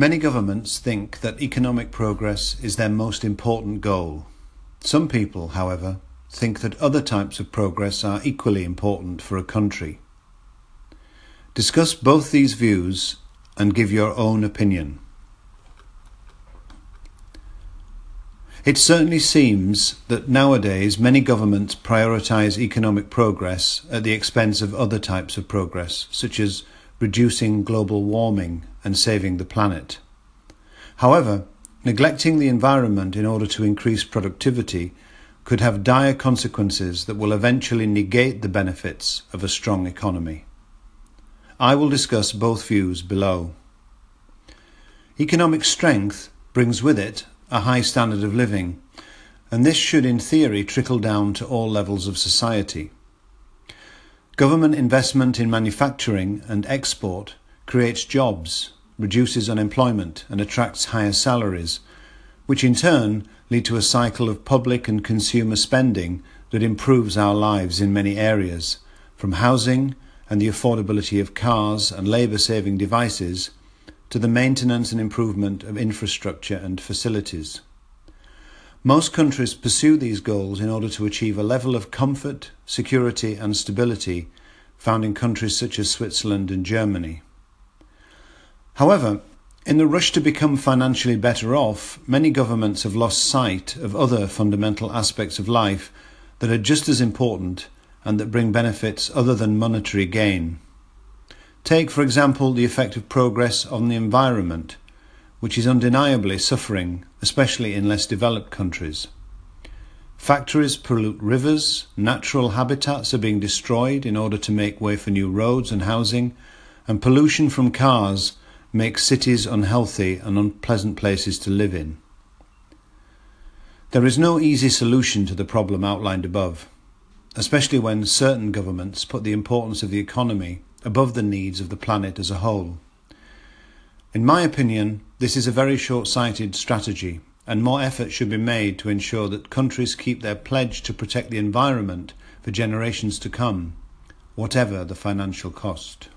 Many governments think that economic progress is their most important goal. Some people, however, think that other types of progress are equally important for a country. Discuss both these views and give your own opinion. It certainly seems that nowadays many governments prioritise economic progress at the expense of other types of progress, such as reducing global warming and saving the planet. However, neglecting the environment in order to increase productivity could have dire consequences that will eventually negate the benefits of a strong economy. I will discuss both views below. Economic strength brings with it a high standard of living, and this should in theory trickle down to all levels of society. Government investment in manufacturing and export creates jobs, reduces unemployment, and attracts higher salaries, which in turn lead to a cycle of public and consumer spending that improves our lives in many areas, from housing and the affordability of cars and labour saving devices to the maintenance and improvement of infrastructure and facilities. Most countries pursue these goals in order to achieve a level of comfort, security, and stability found in countries such as Switzerland and Germany. However, in the rush to become financially better off, many governments have lost sight of other fundamental aspects of life that are just as important and that bring benefits other than monetary gain. Take, for example, the effect of progress on the environment, which is undeniably suffering, especially in less developed countries. Factories pollute rivers, natural habitats are being destroyed in order to make way for new roads and housing, and pollution from cars makes cities unhealthy and unpleasant places to live in. There is no easy solution to the problem outlined above, especially when certain governments put the importance of the economy above the needs of the planet as a whole. In my opinion, this is a very short sighted strategy, and more effort should be made to ensure that countries keep their pledge to protect the environment for generations to come, whatever the financial cost.